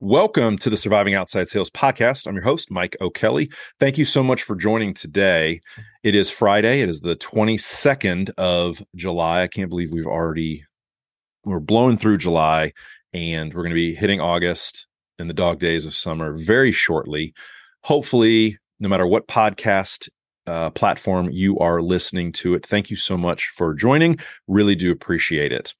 Welcome to the Surviving Outside Sales podcast. I'm your host, Mike O'Kelly. Thank you so much for joining today. It is Friday. It is the 22nd of July. I can't believe we've already we're blowing through July and we're going to be hitting August and the dog days of summer very shortly. Hopefully, no matter what podcast uh, platform you are listening to it, thank you so much for joining. Really do appreciate it.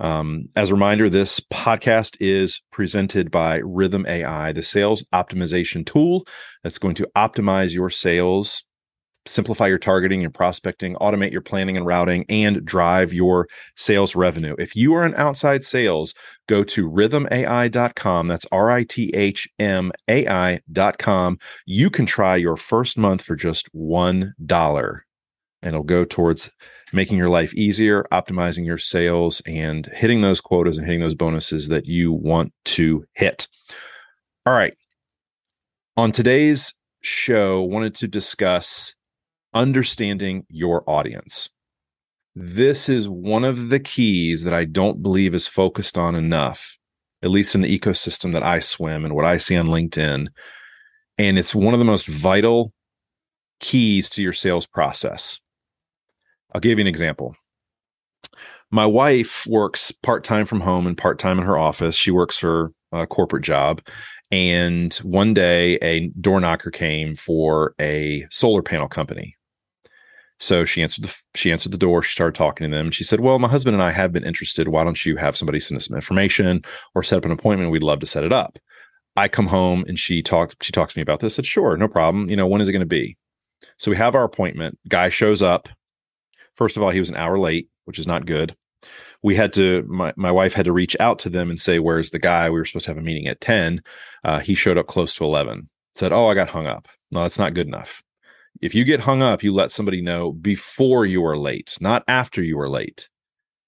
Um, as a reminder, this podcast is presented by Rithm AI, the sales optimization tool that's going to optimize your sales, simplify your targeting and prospecting, automate your planning and routing, and drive your sales revenue. If you are an outside sales, go to rithmai.com. That's R I T H M A I.com. You can try your first month for just $1 and it'll go towards making your life easier, optimizing your sales, and hitting those quotas and hitting those bonuses that you want to hit. All right. On today's show, wanted to discuss understanding your audience. This is one of the keys that I don't believe is focused on enough, at least in the ecosystem that I swim and what I see on LinkedIn. And it's one of the most vital keys to your sales process. I'll give you an example. My wife works part time from home and part time in her office. She works for a corporate job. And one day, a door knocker came for a solar panel company. So she answered the she answered the door. She started talking to them. She said, "Well, my husband and I have been interested. Why don't you have somebody send us some information or set up an appointment? We'd love to set it up." I come home and she talked. She talks to me about this. I said, "Sure, no problem. You know, when is it going to be?" So we have our appointment. Guy shows up. First of all, he was an hour late, which is not good. We had to, my, my wife had to reach out to them and say, Where's the guy? We were supposed to have a meeting at 10. Uh, he showed up close to 11. Said, Oh, I got hung up. No, that's not good enough. If you get hung up, you let somebody know before you are late, not after you are late.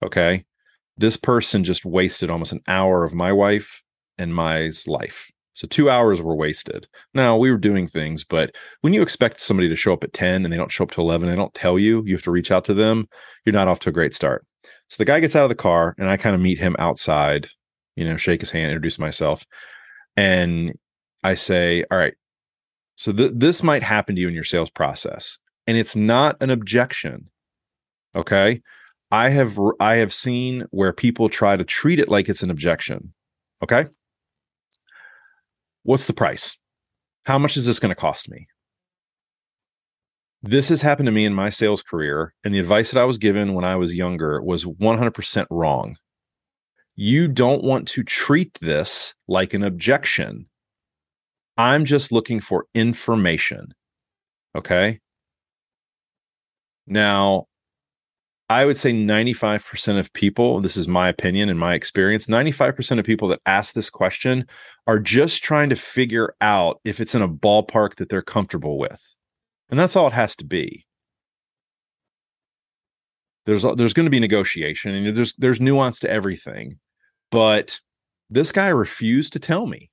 Okay. This person just wasted almost an hour of my wife and my life. So two hours were wasted. Now we were doing things, but when you expect somebody to show up at 10 and they don't show up to 11, they don't tell you, you have to reach out to them, you're not off to a great start. So the guy gets out of the car and I kind of meet him outside, you know, shake his hand, introduce myself. And I say, all right, so th- this might happen to you in your sales process. And it's not an objection. Okay. I have I have seen where people try to treat it like it's an objection. Okay what's the price? How much is this going to cost me? This has happened to me in my sales career, and the advice that I was given when I was younger was 100% wrong. You don't want to treat this like an objection. I'm just looking for information. Okay. Now, I would say 95% of people, this is my opinion and my experience, 95% of people that ask this question are just trying to figure out if it's in a ballpark that they're comfortable with. And that's all it has to be. There's there's going to be negotiation and there's there's nuance to everything. But this guy refused to tell me.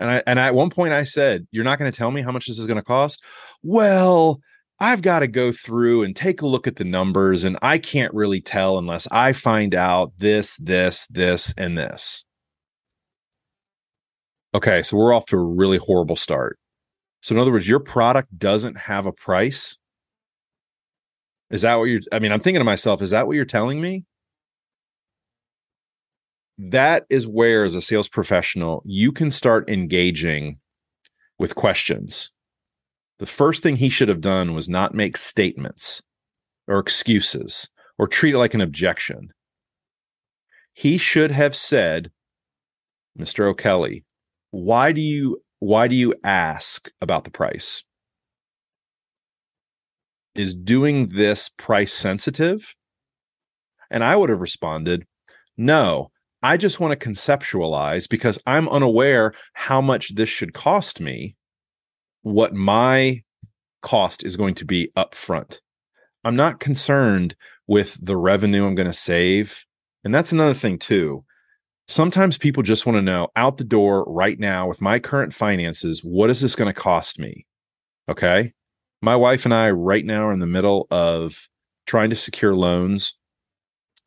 And I and at one point I said, "You're not going to tell me how much this is going to cost?" Well, I've got to go through and take a look at the numbers, and I can't really tell unless I find out this, this, this, and this. Okay, so we're off to a really horrible start. So, in other words, your product doesn't have a price. Is that what you're? I mean, I'm thinking to myself, is that what you're telling me? That is where, as a sales professional, you can start engaging with questions the first thing he should have done was not make statements or excuses or treat it like an objection. He should have said, Mr. O'Kelly, why do you why do you ask about the price? Is doing this price sensitive? And I would have responded, no, I just want to conceptualize because I'm unaware how much this should cost me what my cost is going to be up front. I'm not concerned with the revenue I'm going to save. And that's another thing, too. Sometimes people just want to know out the door right now with my current finances, what is this going to cost me? Okay. My wife and I, right now, are in the middle of trying to secure loans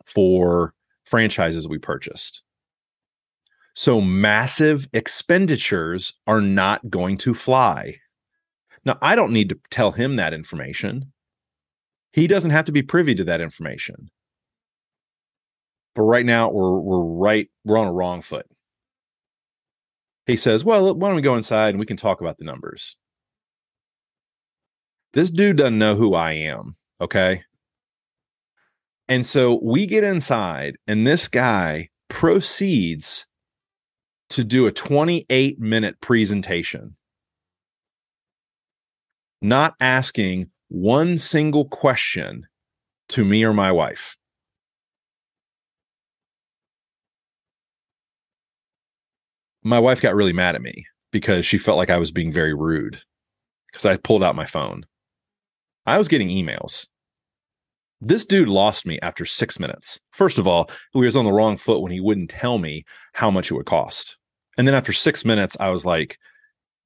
for franchises we purchased. So massive expenditures are not going to fly. Now, I don't need to tell him that information. He doesn't have to be privy to that information. But right now we're we're right we're on a wrong foot. He says, "Well, why don't we go inside and we can talk about the numbers?" This dude doesn't know who I am, okay? And so we get inside and this guy proceeds to do a 28 minute presentation, not asking one single question to me or my wife. My wife got really mad at me because she felt like I was being very rude because I pulled out my phone. I was getting emails. This dude lost me after six minutes. First of all, he was on the wrong foot when he wouldn't tell me how much it would cost. And then after six minutes, I was like,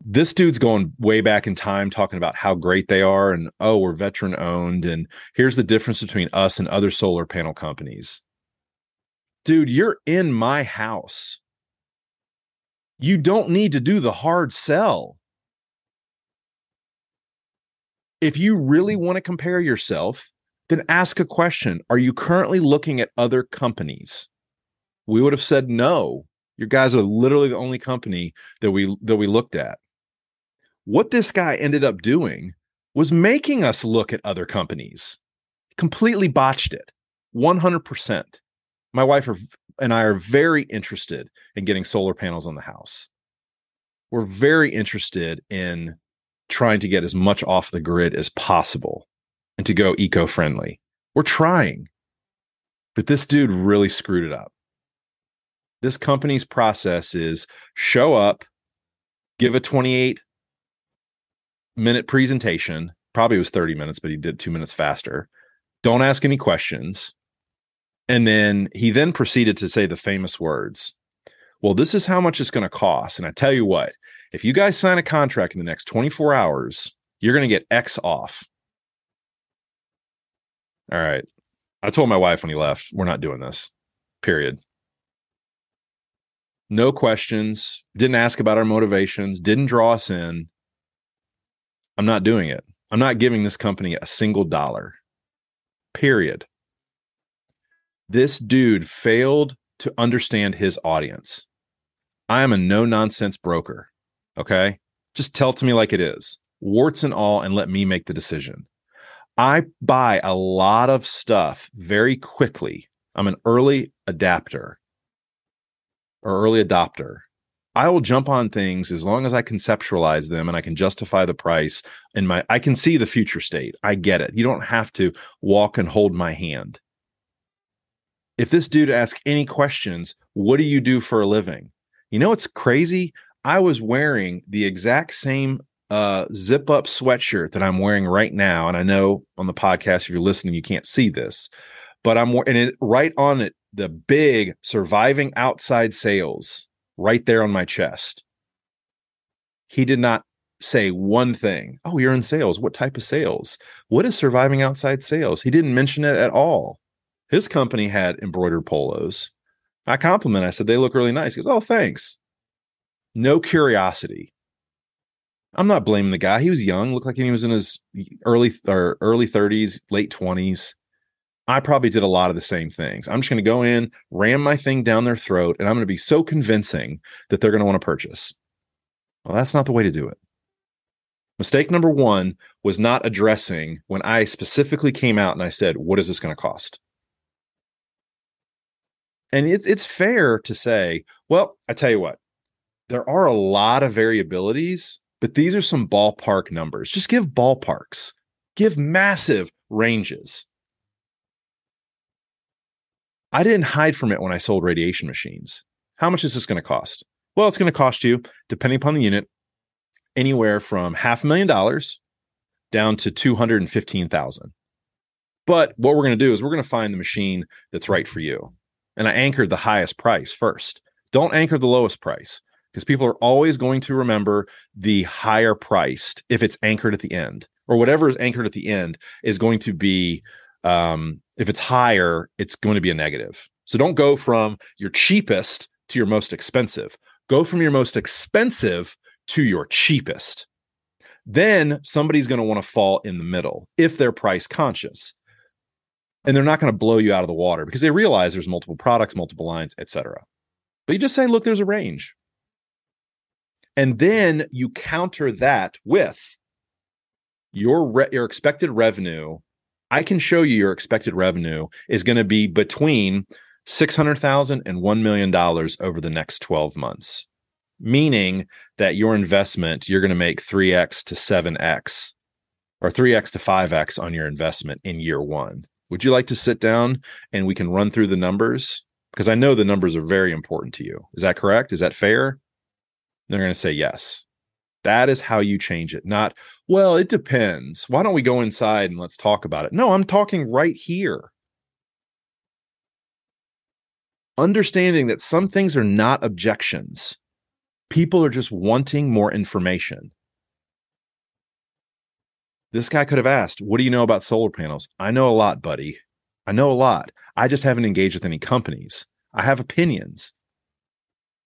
this dude's going way back in time talking about how great they are and oh we're veteran owned and here's the difference between us and other solar panel companies. Dude you're in my house. You don't need to do the hard sell. If you really want to compare yourself then ask a question. Are you currently looking at other companies? We would have said no. Your guys are literally the only company that we that we looked at what this guy ended up doing was making us look at other companies. Completely botched it. 100%. My wife are, and I are very interested in getting solar panels on the house. We're very interested in trying to get as much off the grid as possible and to go eco friendly. We're trying. But this dude really screwed it up. This company's process is show up, give a 28 minute presentation. Probably was 30 minutes, but he did two minutes faster. Don't ask any questions. And then he then proceeded to say the famous words Well, this is how much it's going to cost. And I tell you what, if you guys sign a contract in the next 24 hours, you're going to get X off. All right. I told my wife when he left, we're not doing this, period. No questions, didn't ask about our motivations, didn't draw us in. I'm not doing it. I'm not giving this company a single dollar. Period. This dude failed to understand his audience. I am a no nonsense broker. Okay. Just tell to me like it is, warts and all, and let me make the decision. I buy a lot of stuff very quickly. I'm an early adapter or early adopter. I will jump on things as long as I conceptualize them and I can justify the price and my I can see the future state. I get it. You don't have to walk and hold my hand. If this dude asks any questions, what do you do for a living? You know what's crazy? I was wearing the exact same uh, zip up sweatshirt that I'm wearing right now. And I know on the podcast, if you're listening, you can't see this, but I'm and it right on it, the big surviving outside sales right there on my chest. He did not say one thing. Oh, you're in sales. What type of sales? What is surviving outside sales? He didn't mention it at all. His company had embroidered polos. I compliment. I said they look really nice. He goes, "Oh, thanks." No curiosity. I'm not blaming the guy. He was young, looked like he was in his early or early 30s, late 20s. I probably did a lot of the same things. I'm just going to go in, ram my thing down their throat, and I'm going to be so convincing that they're going to want to purchase. Well, that's not the way to do it. Mistake number one was not addressing when I specifically came out and I said, What is this going to cost? And it's, it's fair to say, Well, I tell you what, there are a lot of variabilities, but these are some ballpark numbers. Just give ballparks, give massive ranges. I didn't hide from it when I sold radiation machines. How much is this going to cost? Well, it's going to cost you, depending upon the unit, anywhere from half a million dollars down to 215,000. But what we're going to do is we're going to find the machine that's right for you. And I anchored the highest price first. Don't anchor the lowest price because people are always going to remember the higher priced if it's anchored at the end or whatever is anchored at the end is going to be um, if it's higher, it's going to be a negative. So don't go from your cheapest to your most expensive. Go from your most expensive to your cheapest. Then somebody's going to want to fall in the middle if they're price conscious. And they're not going to blow you out of the water because they realize there's multiple products, multiple lines, etc. But you just say, look, there's a range. And then you counter that with your re- your expected revenue. I can show you your expected revenue is going to be between $600,000 and $1 million over the next 12 months, meaning that your investment, you're going to make 3x to 7x or 3x to 5x on your investment in year one. Would you like to sit down and we can run through the numbers? Because I know the numbers are very important to you. Is that correct? Is that fair? They're going to say yes. That is how you change it. Not, well, it depends. Why don't we go inside and let's talk about it? No, I'm talking right here. Understanding that some things are not objections, people are just wanting more information. This guy could have asked, What do you know about solar panels? I know a lot, buddy. I know a lot. I just haven't engaged with any companies. I have opinions.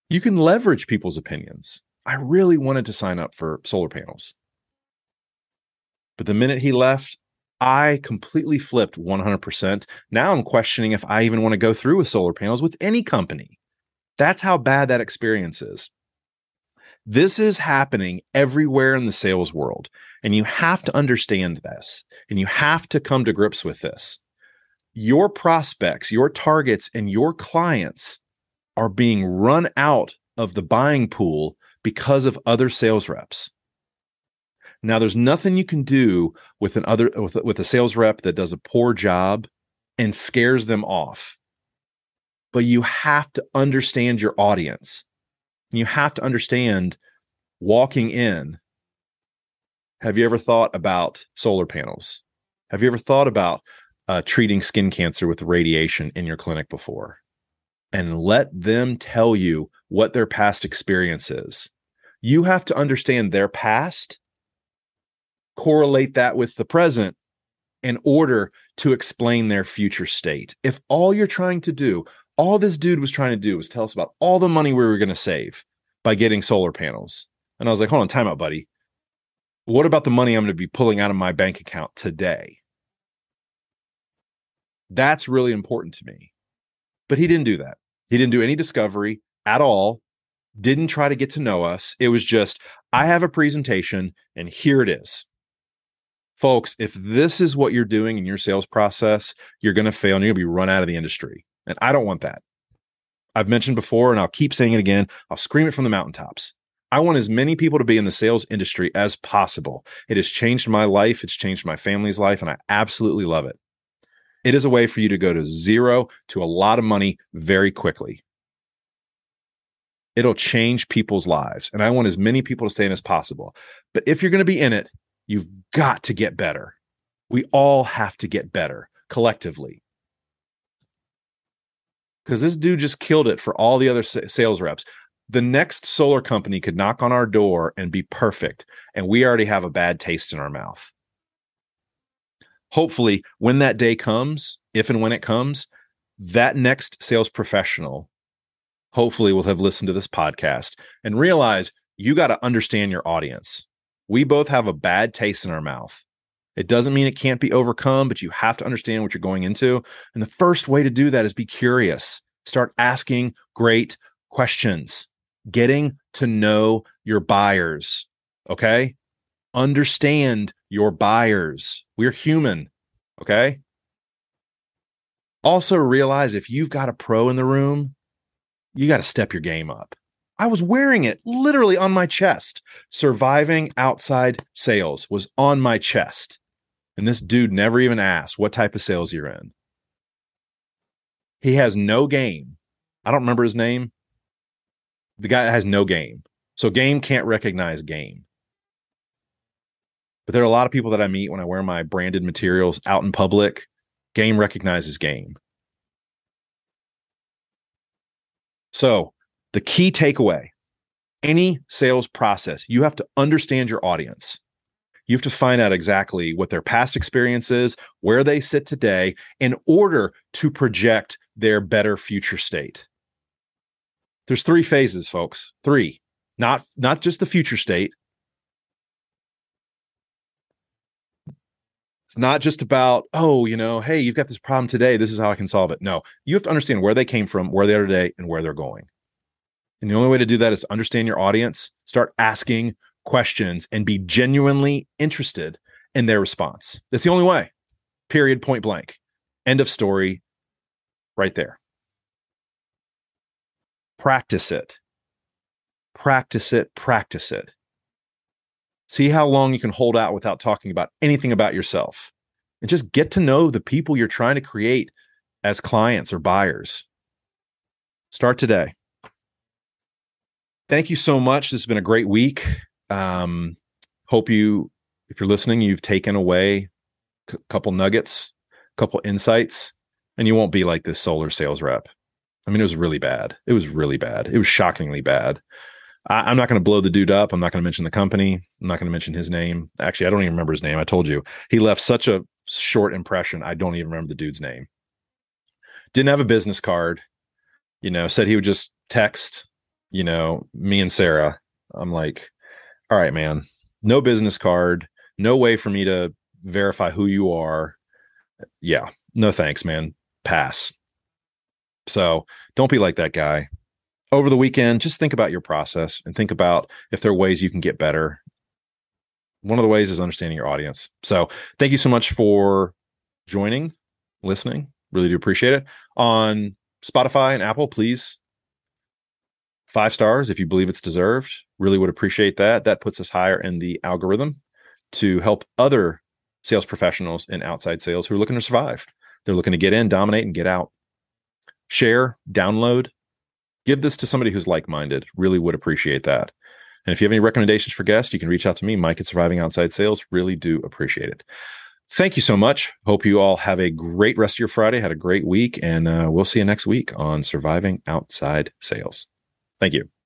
You can leverage people's opinions. I really wanted to sign up for solar panels. But the minute he left, I completely flipped 100%. Now I'm questioning if I even want to go through with solar panels with any company. That's how bad that experience is. This is happening everywhere in the sales world. And you have to understand this and you have to come to grips with this. Your prospects, your targets, and your clients are being run out of the buying pool because of other sales reps. Now, there's nothing you can do with an other with, with a sales rep that does a poor job and scares them off. But you have to understand your audience. You have to understand walking in. Have you ever thought about solar panels? Have you ever thought about uh, treating skin cancer with radiation in your clinic before? And let them tell you what their past experience is. You have to understand their past correlate that with the present in order to explain their future state. If all you're trying to do, all this dude was trying to do was tell us about all the money we were going to save by getting solar panels. And I was like, hold on, time out, buddy. What about the money I'm going to be pulling out of my bank account today? That's really important to me. But he didn't do that. He didn't do any discovery at all, didn't try to get to know us. It was just, I have a presentation and here it is folks, if this is what you're doing in your sales process, you're going to fail and you're going to be run out of the industry. And I don't want that. I've mentioned before, and I'll keep saying it again. I'll scream it from the mountaintops. I want as many people to be in the sales industry as possible. It has changed my life. It's changed my family's life, and I absolutely love it. It is a way for you to go to zero to a lot of money very quickly. It'll change people's lives. And I want as many people to stay in as possible. But if you're going to be in it, You've got to get better. We all have to get better collectively. Because this dude just killed it for all the other sales reps. The next solar company could knock on our door and be perfect, and we already have a bad taste in our mouth. Hopefully, when that day comes, if and when it comes, that next sales professional hopefully will have listened to this podcast and realize you got to understand your audience we both have a bad taste in our mouth. It doesn't mean it can't be overcome, but you have to understand what you're going into. And the first way to do that is be curious. Start asking great questions, getting to know your buyers. Okay. Understand your buyers. We're human. Okay. Also, realize if you've got a pro in the room, you got to step your game up. I was wearing it literally on my chest. Surviving outside sales was on my chest. And this dude never even asked what type of sales you're in. He has no game. I don't remember his name. The guy has no game. So game can't recognize game. But there are a lot of people that I meet when I wear my branded materials out in public. Game recognizes game. So the key takeaway any sales process, you have to understand your audience. You have to find out exactly what their past experience is, where they sit today, in order to project their better future state. There's three phases, folks. Three. Not not just the future state. Not just about, oh, you know, hey, you've got this problem today. This is how I can solve it. No, you have to understand where they came from, where they are today, and where they're going. And the only way to do that is to understand your audience, start asking questions, and be genuinely interested in their response. That's the only way. Period, point blank. End of story, right there. Practice it. Practice it. Practice it. See how long you can hold out without talking about anything about yourself and just get to know the people you're trying to create as clients or buyers. Start today. Thank you so much. This has been a great week. Um, hope you, if you're listening, you've taken away a couple nuggets, a couple insights, and you won't be like this solar sales rep. I mean, it was really bad. It was really bad. It was shockingly bad. I, am not going to blow the dude up. I'm not going to mention the company. I'm not going to mention his name. Actually, I don't even remember his name. I told you he left such a short impression. I don't even remember the dude's name. Didn't have a business card. You know, said he would just text. You know, me and Sarah. I'm like, all right, man. No business card. No way for me to verify who you are. Yeah, no thanks, man. Pass. So don't be like that guy over the weekend, just think about your process and think about if there are ways you can get better. One of the ways is understanding your audience. So, thank you so much for joining, listening. Really do appreciate it. On Spotify and Apple, please five stars if you believe it's deserved. Really would appreciate that. That puts us higher in the algorithm to help other sales professionals and outside sales who are looking to survive. They're looking to get in, dominate, and get out. Share, download, give this to somebody who's like minded. Really would appreciate that. And if you have any recommendations for guests, you can reach out to me, Mike at Surviving Outside Sales. Really do appreciate it. Thank you so much. Hope you all have a great rest of your Friday. Had a great week, and uh, we'll see you next week on Surviving Outside Sales. Thank you.